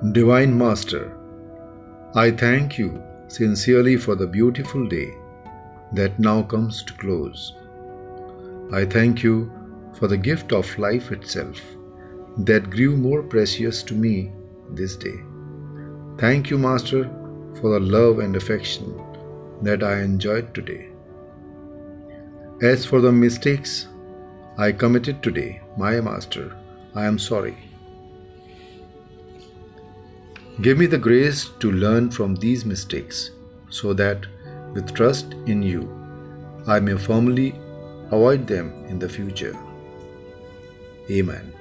Divine Master, I thank you sincerely for the beautiful day that now comes to close. I thank you for the gift of life itself that grew more precious to me this day. Thank you, Master, for the love and affection that I enjoyed today. As for the mistakes I committed today, my Master, I am sorry. Give me the grace to learn from these mistakes so that, with trust in you, I may firmly avoid them in the future. Amen.